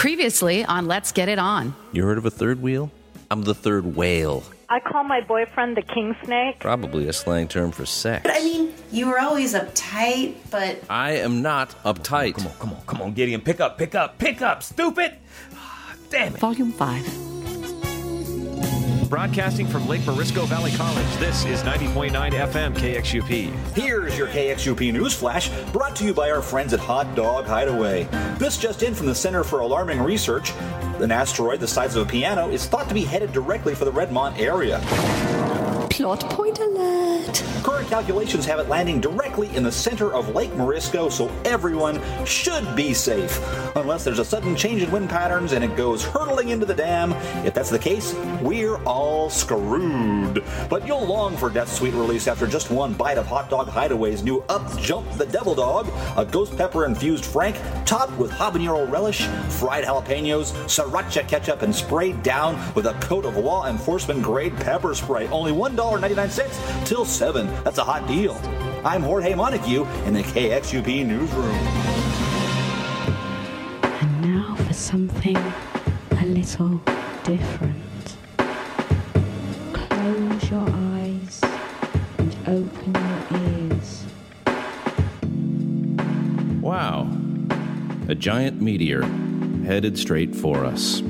Previously on Let's Get It On. You heard of a third wheel? I'm the third whale. I call my boyfriend the king snake. Probably a slang term for sex. But I mean, you were always uptight, but I am not uptight. Come on, come on, come on, Gideon. Pick up, pick up, pick up, stupid! Ah, damn it. Volume 5. Broadcasting from Lake Morisco Valley College, this is 90.9 FM KXUP. Here's your KXUP News Flash, brought to you by our friends at Hot Dog Hideaway. This just in from the Center for Alarming Research. An asteroid the size of a piano is thought to be headed directly for the Redmont area. plot point alert. Current calculations have it landing directly in the center of Lake Morisco, so everyone should be safe. Unless there's a sudden change in wind patterns and it goes hurtling into the dam. If that's the case, we're all screwed. But you'll long for Death's sweet release after just one bite of Hot Dog Hideaway's new Up Jump the Devil Dog, a ghost pepper infused frank, topped with habanero relish, fried jalapenos, sriracha ketchup, and sprayed down with a coat of law enforcement grade pepper spray. Only $1.99 till 7 That's a hot deal. I'm Jorge Montague in the KXUP newsroom. And now for something a little different. Close your eyes and open your ears. Wow. A giant meteor headed straight for us.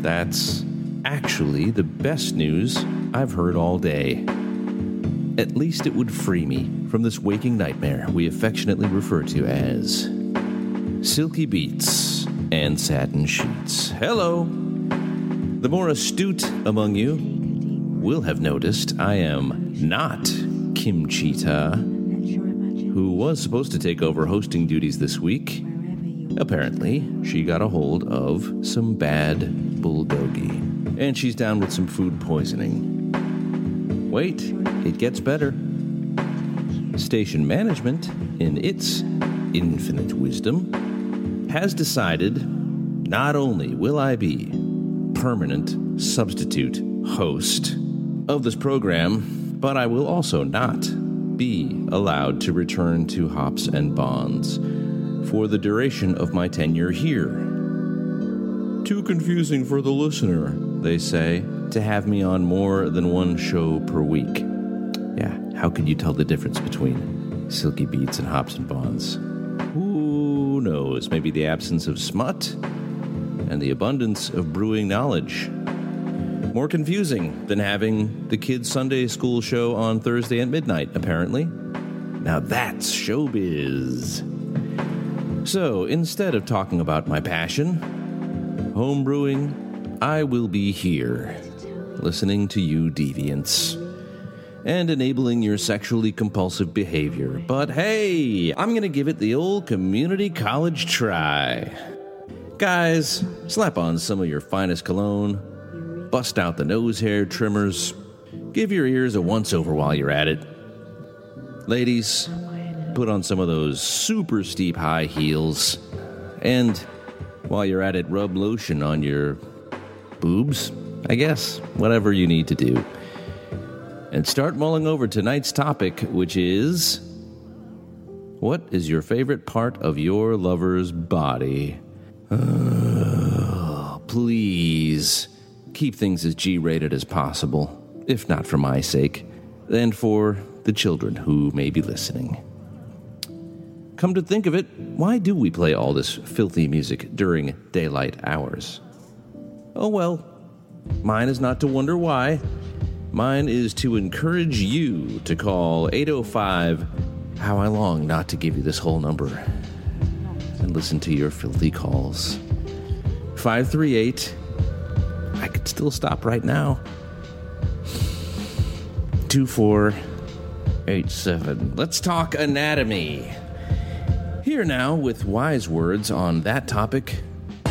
That's actually the best news I've heard all day. At least it would free me from this waking nightmare we affectionately refer to as silky beats and satin sheets. Hello! The more astute among you will have noticed I am not Kim Cheetah, who was supposed to take over hosting duties this week. Apparently, she got a hold of some bad bulldoggy, and she's down with some food poisoning. Wait, it gets better. Station management, in its infinite wisdom, has decided not only will I be permanent substitute host of this program, but I will also not be allowed to return to Hops and Bonds for the duration of my tenure here. Too confusing for the listener, they say, to have me on more than one show per week. How can you tell the difference between Silky beats and Hops and Bonds? Who knows? Maybe the absence of smut and the abundance of brewing knowledge. More confusing than having the kids' Sunday school show on Thursday at midnight, apparently. Now that's showbiz. So instead of talking about my passion, home brewing, I will be here, listening to you deviants and enabling your sexually compulsive behavior. But hey, I'm gonna give it the old community college try. Guys, slap on some of your finest cologne, bust out the nose hair trimmers, give your ears a once over while you're at it. Ladies, put on some of those super steep high heels, and while you're at it, rub lotion on your boobs, I guess, whatever you need to do. And start mulling over tonight's topic, which is what is your favorite part of your lover's body? Uh, please keep things as G rated as possible, if not for my sake, and for the children who may be listening. Come to think of it, why do we play all this filthy music during daylight hours? Oh well, mine is not to wonder why. Mine is to encourage you to call 805 How I Long Not to Give You This Whole Number and listen to your filthy calls. 538 I could still stop right now. 2487. Let's talk anatomy. Here now with wise words on that topic,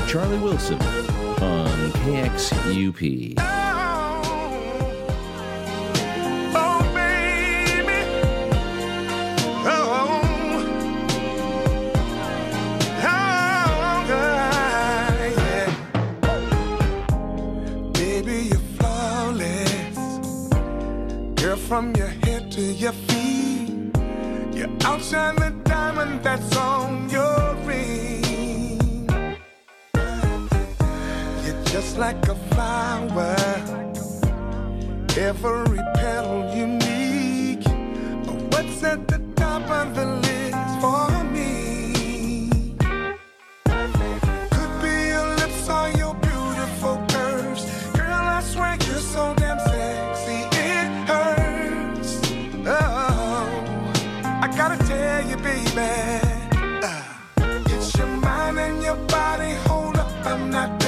Charlie Wilson on KXUP. not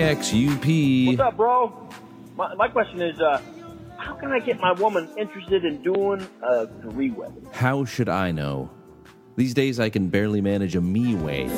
KXUP. What's up, bro? My, my question is, uh, how can I get my woman interested in doing a three-way? How should I know? These days, I can barely manage a me way.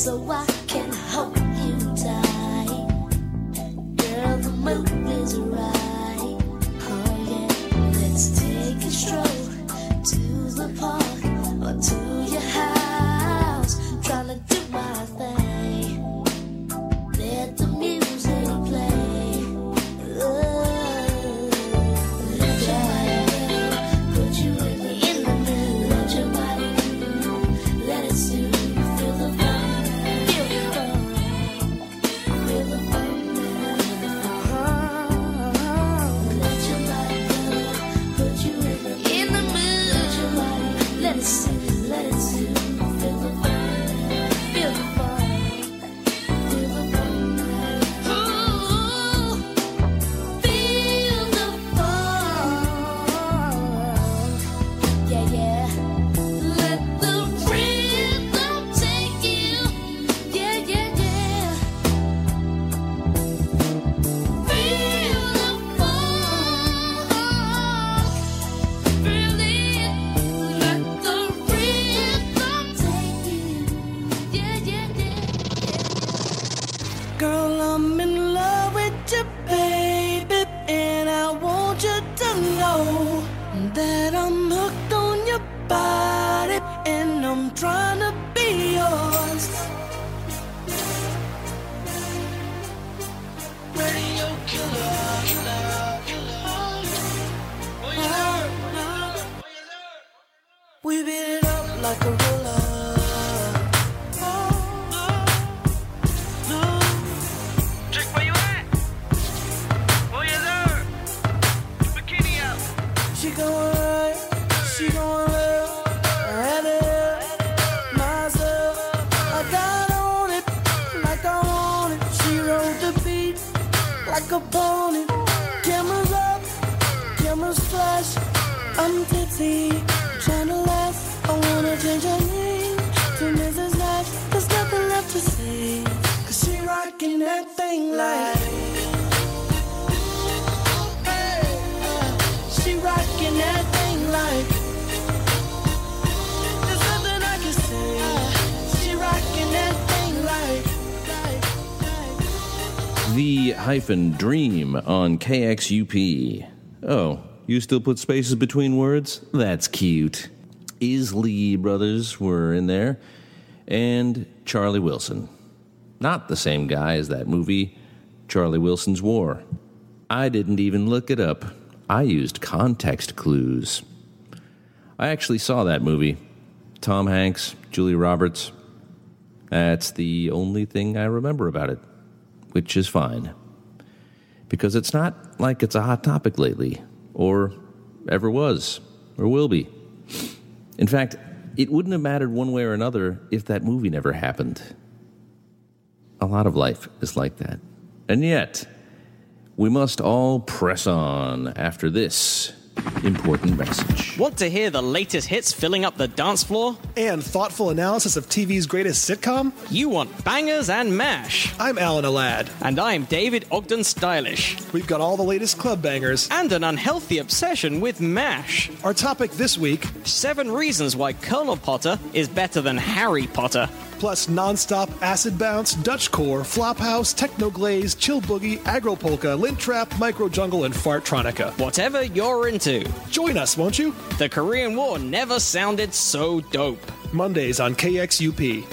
so I can hold you tight. Girl, the mood is right. Oh yeah, let's take a stroll to the park or to your house. Trying to do my thing. Hyphen dream on KXUP. Oh, you still put spaces between words? That's cute. Isley Brothers were in there, and Charlie Wilson. Not the same guy as that movie, Charlie Wilson's War. I didn't even look it up. I used context clues. I actually saw that movie. Tom Hanks, Julia Roberts. That's the only thing I remember about it, which is fine. Because it's not like it's a hot topic lately, or ever was, or will be. In fact, it wouldn't have mattered one way or another if that movie never happened. A lot of life is like that. And yet, we must all press on after this important message. Want to hear the latest hits filling up the dance floor? And thoughtful analysis of TV's greatest sitcom? You want bangers and mash. I'm Alan Alad. And I'm David Ogden Stylish. We've got all the latest club bangers. And an unhealthy obsession with mash. Our topic this week Seven reasons why Colonel Potter is better than Harry Potter. Plus non-stop acid bounce, Dutch core, flophouse, techno glaze, chill boogie, agro polka, lint trap, micro jungle, and fartronica. Whatever you're into. Join us, won't you? The Korean War never sounded so dope. Mondays on KXUP.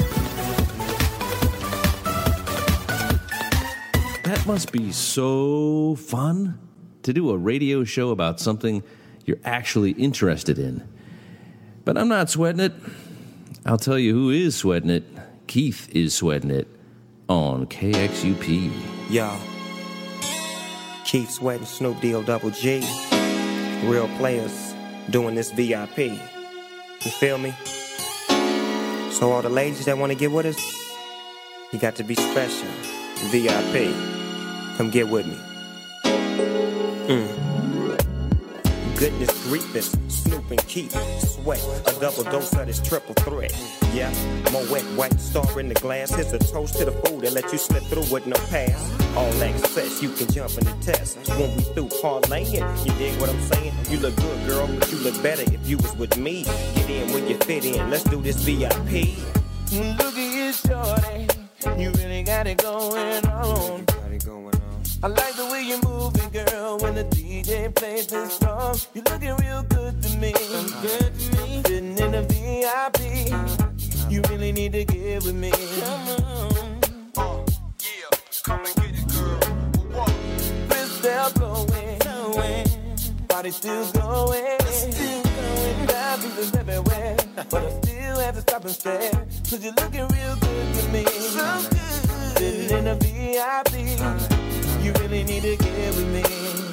That must be so fun to do a radio show about something you're actually interested in. But I'm not sweating it. I'll tell you who is sweating it. Keith is sweating it on KXUP. Yo. Keith sweating Snoop Deal Double G. Real players doing this VIP. You feel me? So all the ladies that want to get with us, you got to be special. VIP. Come get with me. Mm. Goodness grievous, Snoop and Keith, sweat, a double dose of this triple threat. Yeah, more wet white star in the glass. Here's a toast to the food that let you slip through with no pass. All access, you can jump in the test. When we through parlaying, you dig what I'm saying? You look good, girl, but you look better if you was with me. Get in where you fit in. Let's do this VIP. Look at you, shorty. You really got it going on. I like the way you move it, girl, when the DJ plays this song. You looking real good to me. Good to me. Sitting in the VIP. You really need to get with me. Come on. yeah, come and get it, girl. Crystal glowing. glowing. Body still going. Still going. Diamonds everywhere. But I still have to stop and stare. Cause you're looking real good to me. So good. Sitting in the VIP. You really need to get with me.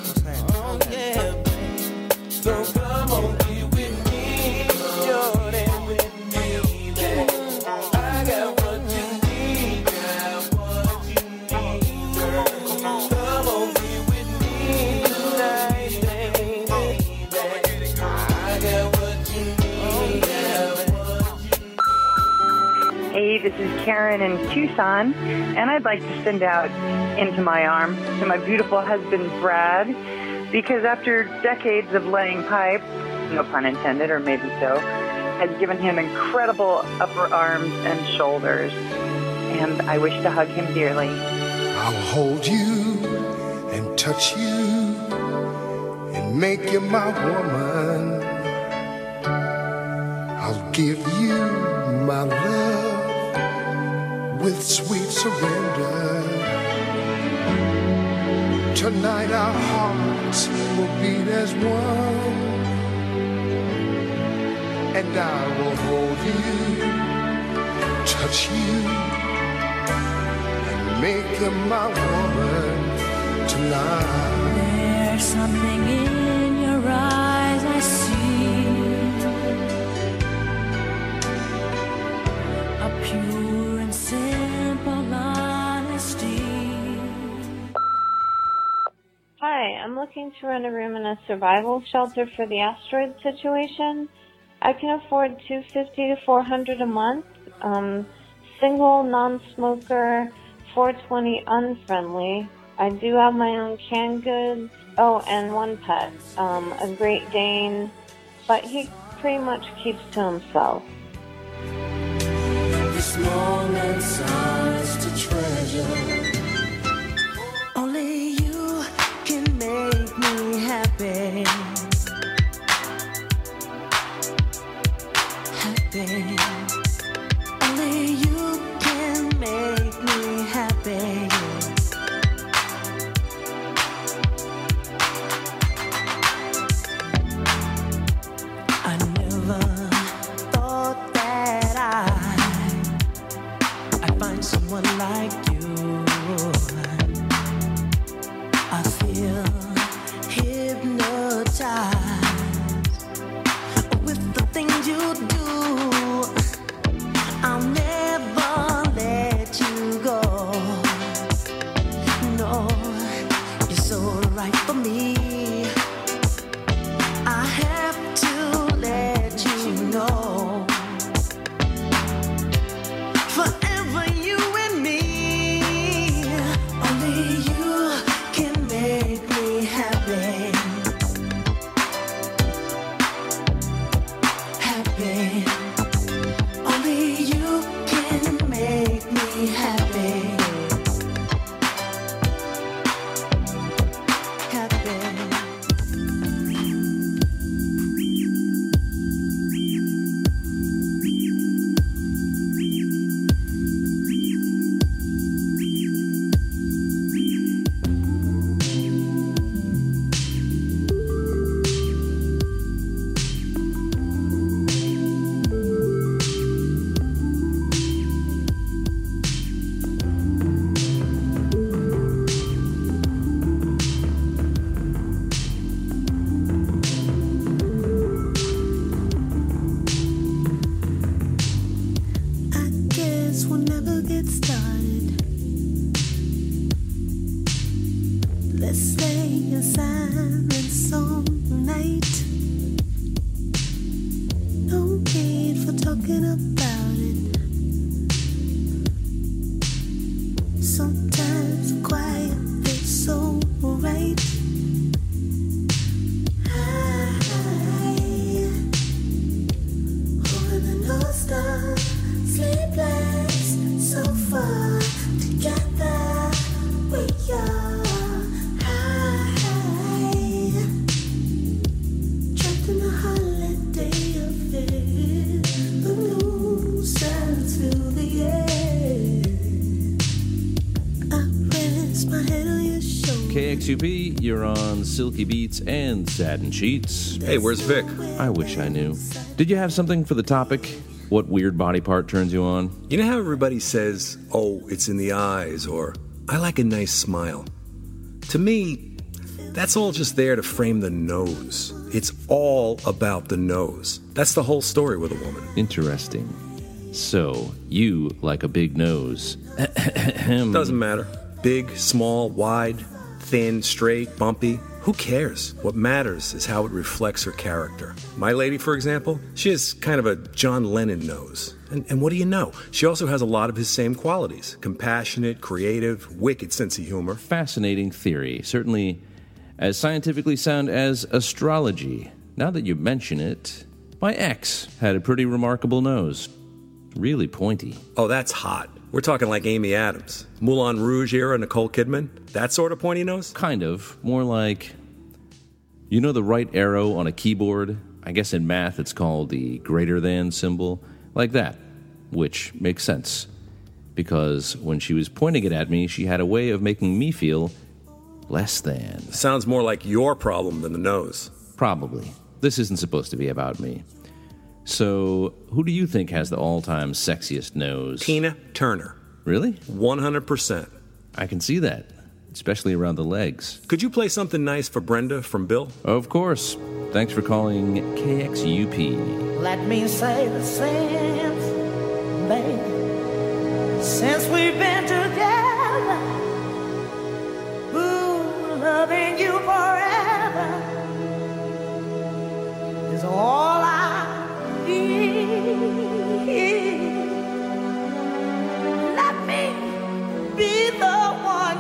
This is Karen in Tucson, and I'd like to send out into my arms to my beautiful husband, Brad, because after decades of laying pipe, no pun intended, or maybe so, has given him incredible upper arms and shoulders, and I wish to hug him dearly. I'll hold you and touch you and make you my woman. I'll give you my love with sweet surrender. Tonight our hearts will beat as one, and I will hold you, touch you, and make you my woman tonight. There's something in your eyes Hi, I'm looking to rent a room in a survival shelter for the asteroid situation. I can afford 250 to 400 a month. Um, single, non-smoker, 420 unfriendly. I do have my own canned goods. Oh, and one pet, um, a Great Dane, but he pretty much keeps to himself. This moment's ours to treasure. Happy. Happy. Silky Beats and Satin Sheets. Hey, where's Vic? I wish I knew. Did you have something for the topic? What weird body part turns you on? You know how everybody says, oh, it's in the eyes, or I like a nice smile? To me, that's all just there to frame the nose. It's all about the nose. That's the whole story with a woman. Interesting. So, you like a big nose. Doesn't matter. Big, small, wide, thin, straight, bumpy. Who cares? What matters is how it reflects her character. My lady, for example, she has kind of a John Lennon nose. And, and what do you know? She also has a lot of his same qualities compassionate, creative, wicked sense of humor. Fascinating theory. Certainly as scientifically sound as astrology. Now that you mention it, my ex had a pretty remarkable nose. Really pointy. Oh, that's hot. We're talking like Amy Adams. Moulin Rouge era Nicole Kidman. That sort of pointy nose? Kind of. More like. You know the right arrow on a keyboard? I guess in math it's called the greater than symbol. Like that. Which makes sense. Because when she was pointing it at me, she had a way of making me feel less than. Sounds more like your problem than the nose. Probably. This isn't supposed to be about me. So, who do you think has the all time sexiest nose? Tina Turner. Really? 100%. I can see that, especially around the legs. Could you play something nice for Brenda from Bill? Of course. Thanks for calling KXUP. Let me say the same, baby. Since we've been together, ooh, loving you forever is all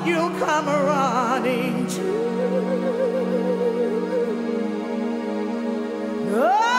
you come running to. Oh!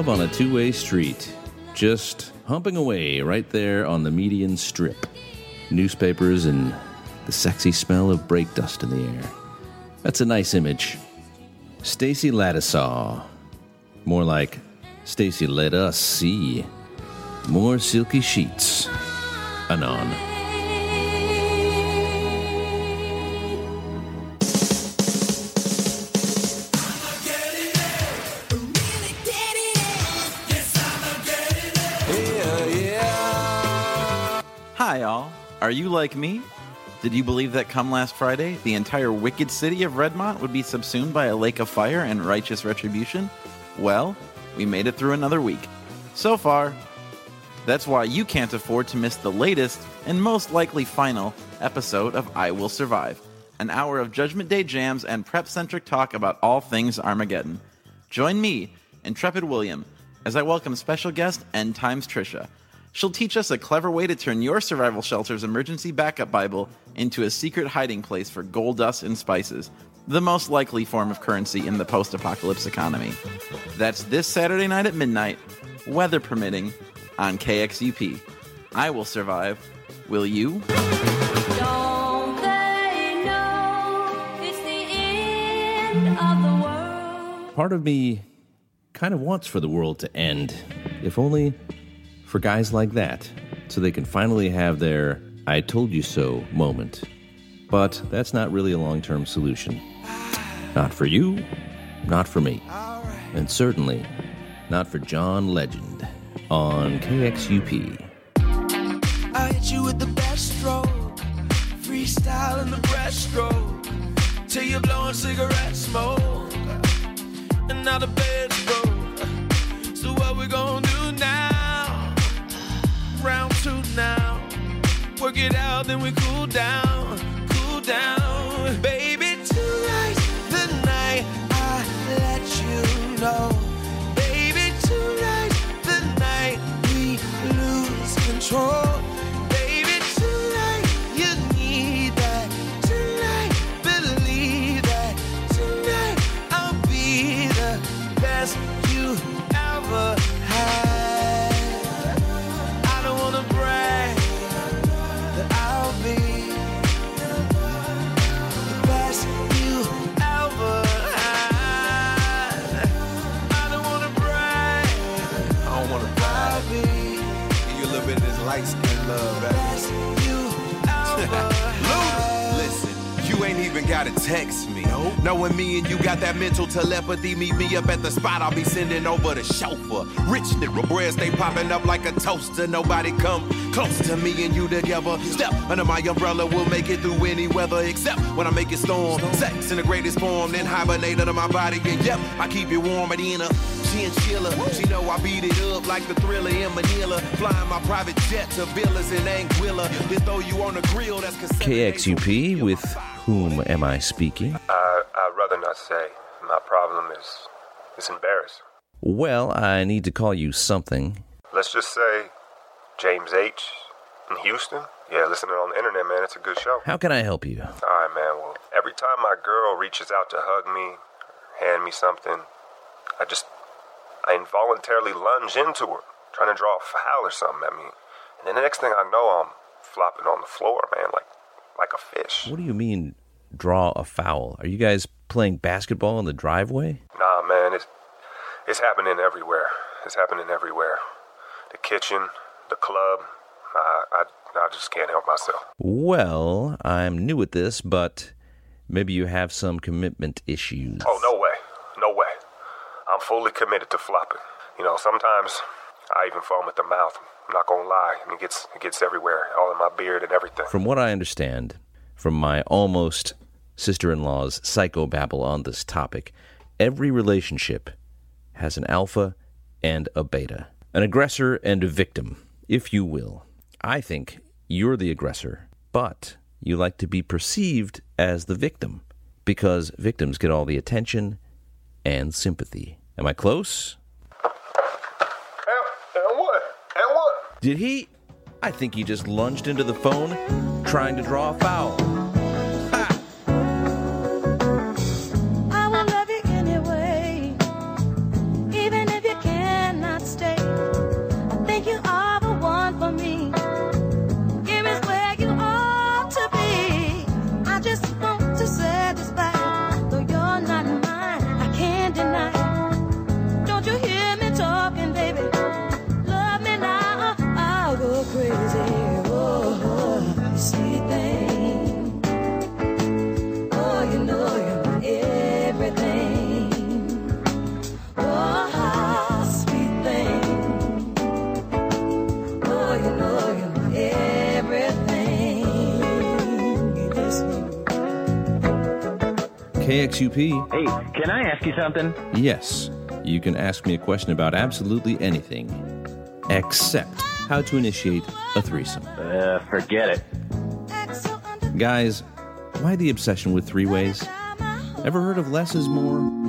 Love on a two way street. Just humping away right there on the median strip. Newspapers and the sexy smell of brake dust in the air. That's a nice image. Stacy Lattisaw. More like Stacy let us see. More silky sheets. Anon. Are you like me? Did you believe that come last Friday, the entire wicked city of Redmont would be subsumed by a lake of fire and righteous retribution? Well, we made it through another week. So far. That's why you can't afford to miss the latest and most likely final episode of I Will Survive, an hour of Judgment Day jams and prep centric talk about all things Armageddon. Join me, Intrepid William, as I welcome special guest End Times Trisha. She'll teach us a clever way to turn your survival shelter's emergency backup Bible into a secret hiding place for gold dust and spices, the most likely form of currency in the post apocalypse economy. That's this Saturday night at midnight, weather permitting, on KXUP. I will survive. Will you? Don't they know it's the end of the world? Part of me kind of wants for the world to end, if only for guys like that, so they can finally have their I told you so moment. But that's not really a long term solution. Not for you, not for me, and certainly not for John Legend on KXUP. I hit you with the best stroke, freestyle in the breaststroke, till you're blowing cigarette smoke, and now the bed's broke. So what we gonna do now? Round now. Work it out, then we cool down, cool down, baby. Telepathy, meet me up at the spot. I'll be sending over the chauffeur. Rich nigga, bread stay popping up like a toaster. Nobody come close to me and you together. Step under my umbrella, we'll make it through any weather except when I make it storm. Sex in the greatest form, then hibernate under my body. And yep, I keep you warm at in a chinchilla. She know I beat it up like the thriller in Manila. Flying my private jet to villas in Anguilla. Then throw you on the grill that's KXUP, with whom am I speaking? I, I'd rather not say. Problem is, is embarrassing. Well, I need to call you something. Let's just say James H. in Houston. Yeah, listening on the internet, man, it's a good show. How can I help you? All right, man. Well, every time my girl reaches out to hug me, hand me something, I just, I involuntarily lunge into her, trying to draw a foul or something at me. And then the next thing I know, I'm flopping on the floor, man, like, like a fish. What do you mean, draw a foul? Are you guys playing basketball in the driveway? Nah, man, it's, it's happening everywhere. It's happening everywhere. The kitchen, the club. I, I, I just can't help myself. Well, I'm new at this, but maybe you have some commitment issues. Oh, no way. No way. I'm fully committed to flopping. You know, sometimes I even foam at the mouth. I'm not gonna lie. And it gets it gets everywhere, all in my beard and everything. From what I understand, from my almost sister in law's psychobabble on this topic, every relationship has an alpha and a beta, an aggressor and a victim, if you will. I think you're the aggressor, but you like to be perceived as the victim because victims get all the attention and sympathy. Am I close? And what? And what? Did he? I think he just lunged into the phone trying to draw a foul. 2P. Hey, can I ask you something? Yes, you can ask me a question about absolutely anything except how to initiate a threesome. Uh, forget it. Guys, why the obsession with three ways? Ever heard of less is more?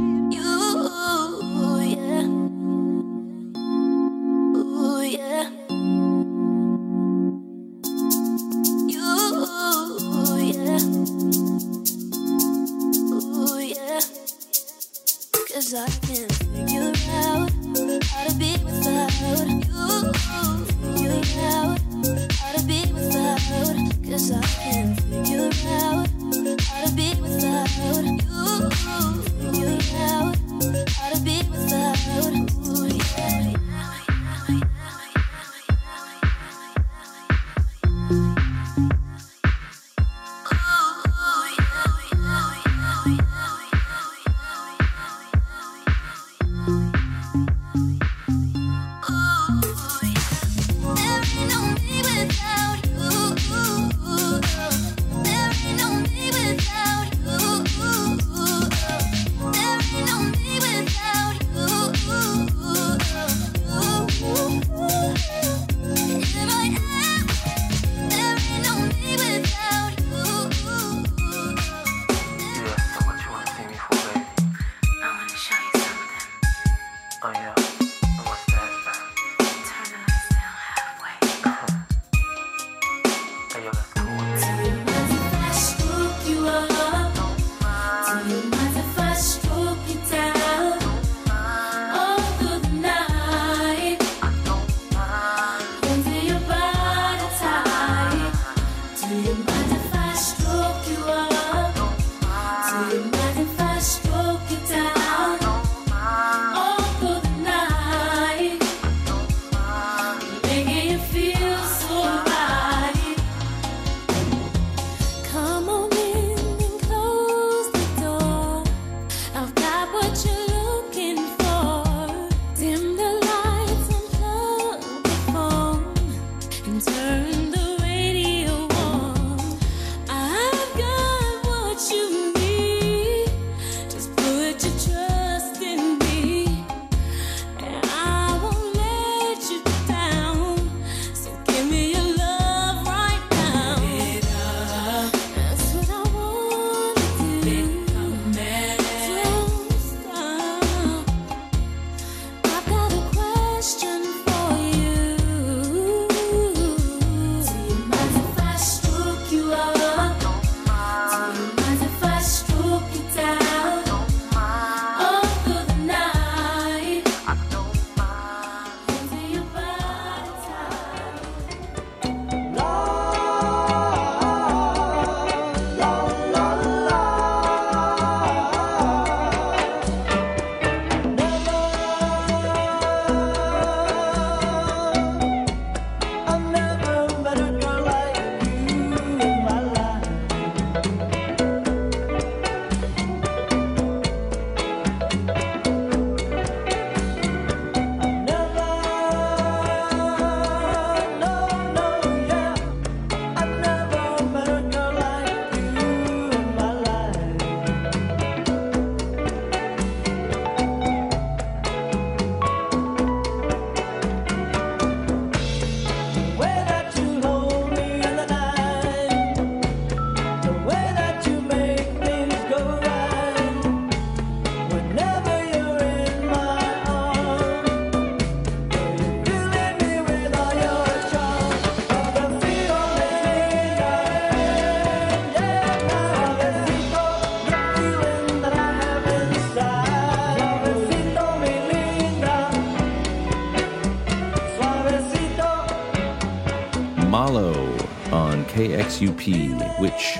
KXUP, which,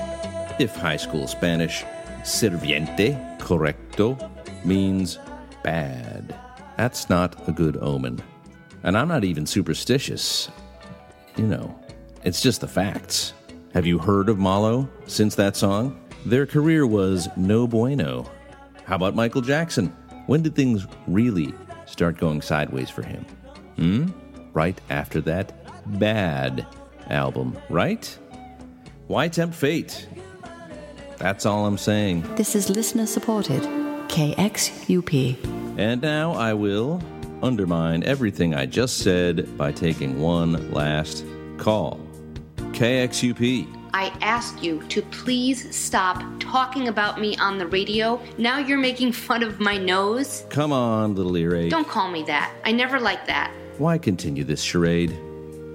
if high school Spanish, sirviente, correcto, means bad. That's not a good omen. And I'm not even superstitious. You know, it's just the facts. Have you heard of Malo since that song? Their career was no bueno. How about Michael Jackson? When did things really start going sideways for him? Hmm? Right after that bad album, right? Why tempt fate? That's all I'm saying. This is listener supported. KXUP. And now I will undermine everything I just said by taking one last call. KXUP. I asked you to please stop talking about me on the radio. Now you're making fun of my nose. Come on, little earache. Don't call me that. I never liked that. Why continue this charade?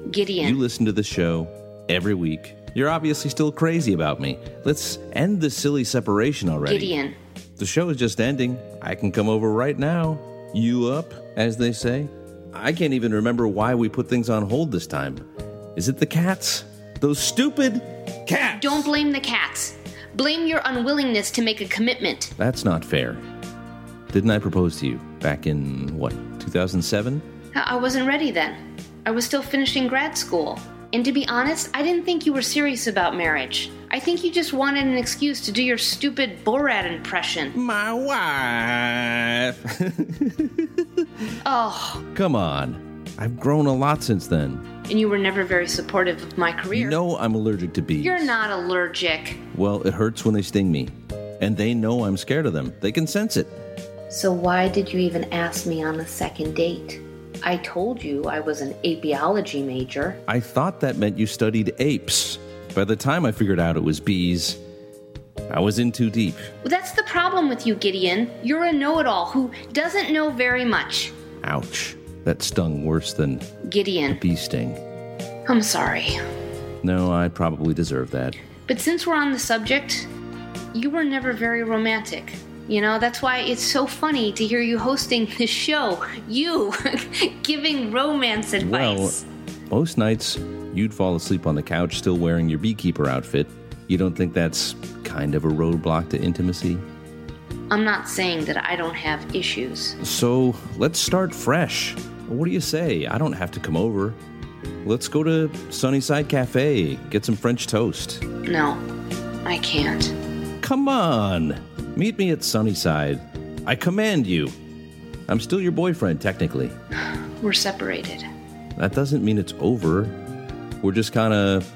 Gideon. You listen to the show every week. You're obviously still crazy about me. Let's end this silly separation already. Gideon. The show is just ending. I can come over right now. You up, as they say? I can't even remember why we put things on hold this time. Is it the cats? Those stupid cats! Don't blame the cats. Blame your unwillingness to make a commitment. That's not fair. Didn't I propose to you back in, what, 2007? I I wasn't ready then. I was still finishing grad school. And to be honest, I didn't think you were serious about marriage. I think you just wanted an excuse to do your stupid Borat impression. My wife. oh, Come on. I've grown a lot since then. and you were never very supportive of my career. No, I'm allergic to bees. You're not allergic. Well, it hurts when they sting me. And they know I'm scared of them. They can sense it. So why did you even ask me on the second date? I told you I was an apiology major. I thought that meant you studied apes. By the time I figured out it was bees, I was in too deep. Well, that's the problem with you, Gideon. You're a know it all who doesn't know very much. Ouch. That stung worse than Gideon, bee sting. I'm sorry. No, I probably deserve that. But since we're on the subject, you were never very romantic. You know, that's why it's so funny to hear you hosting this show. You giving romance advice. Well, most nights you'd fall asleep on the couch still wearing your beekeeper outfit. You don't think that's kind of a roadblock to intimacy? I'm not saying that I don't have issues. So let's start fresh. What do you say? I don't have to come over. Let's go to Sunnyside Cafe, get some French toast. No, I can't. Come on. Meet me at Sunnyside. I command you. I'm still your boyfriend, technically. We're separated. That doesn't mean it's over. We're just kind of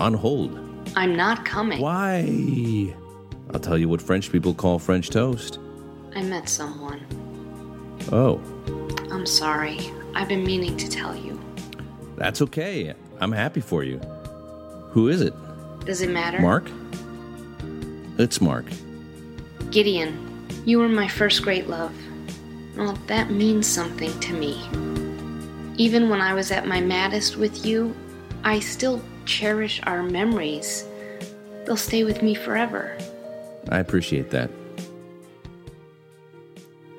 on hold. I'm not coming. Why? I'll tell you what French people call French toast. I met someone. Oh, I'm sorry. I've been meaning to tell you. that's okay. I'm happy for you. Who is it? Does it matter? Mark? It's Mark. Gideon, you were my first great love. Well, that means something to me. Even when I was at my maddest with you, I still cherish our memories. They'll stay with me forever. I appreciate that.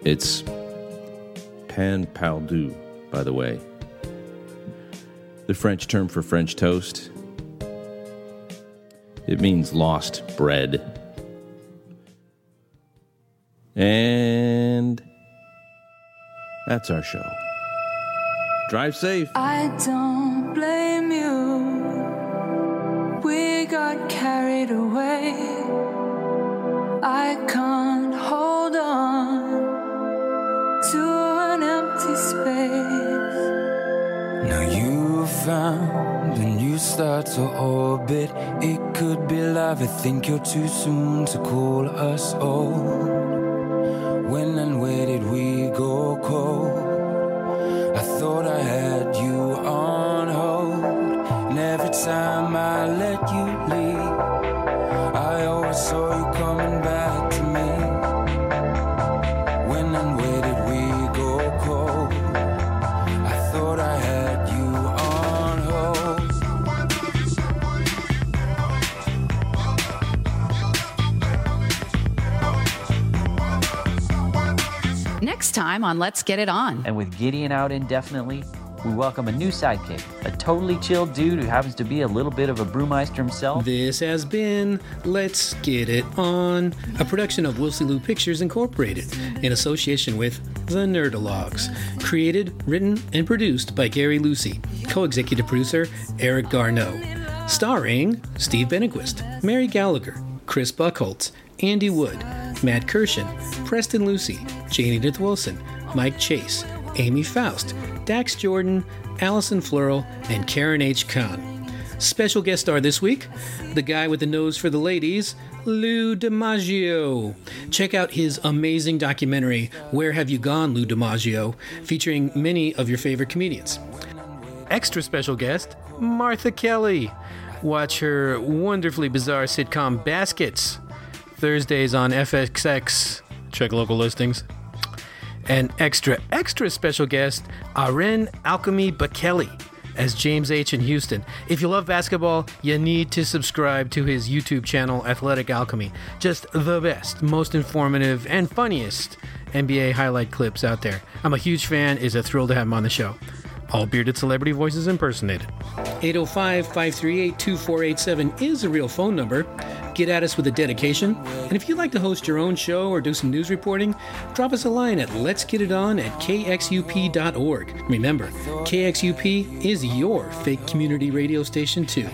It's pain perdu, by the way. The French term for French toast. It means lost bread. And that's our show. Drive safe. I don't blame you. We got carried away. I can't hold on to an empty space. Now you found a new star to orbit. It could be love. I think you're too soon to call us old. When and where did we go cold? I thought I had you on hold. And every time I let you leave, I always saw Next time on Let's Get It On. And with Gideon out indefinitely, we welcome a new sidekick, a totally chilled dude who happens to be a little bit of a brewmeister himself. This has been Let's Get It On, a production of Wilsey Lou Pictures Incorporated in association with The Nerdologues. Created, written, and produced by Gary Lucy. Co executive producer Eric Garneau. Starring Steve Benequist, Mary Gallagher, Chris Buckholtz, Andy Wood, Matt Kirshen, Preston Lucy, Janie Edith Wilson, Mike Chase, Amy Faust, Dax Jordan, Allison Flurl, and Karen H. Kahn. Special guest star this week, the guy with the nose for the ladies, Lou DiMaggio. Check out his amazing documentary, Where Have You Gone, Lou DiMaggio, featuring many of your favorite comedians. Extra special guest, Martha Kelly. Watch her wonderfully bizarre sitcom Baskets, Thursdays on FXX. Check local listings. An extra, extra special guest, Aren Alchemy Bakeli as James H. in Houston. If you love basketball, you need to subscribe to his YouTube channel, Athletic Alchemy. Just the best, most informative, and funniest NBA highlight clips out there. I'm a huge fan. It's a thrill to have him on the show. All bearded celebrity voices impersonated. 805 538 2487 is a real phone number. Get at us with a dedication. And if you'd like to host your own show or do some news reporting, drop us a line at let's get it on at kxup.org. Remember, KXUP is your fake community radio station, too.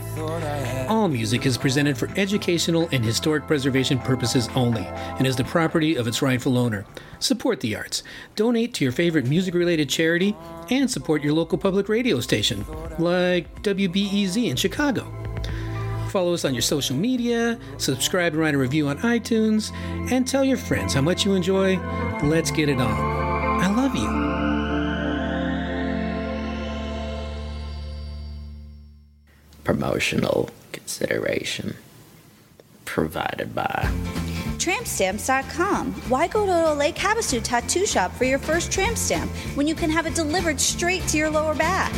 All music is presented for educational and historic preservation purposes only and is the property of its rightful owner. Support the arts, donate to your favorite music related charity, and support your local public radio station, like WBEZ in Chicago. Follow us on your social media, subscribe and write a review on iTunes, and tell your friends how much you enjoy Let's Get It On. I love you. Promotional consideration provided by Trampstamps.com. Why go to a Lake Havasu tattoo shop for your first tramp stamp when you can have it delivered straight to your lower back?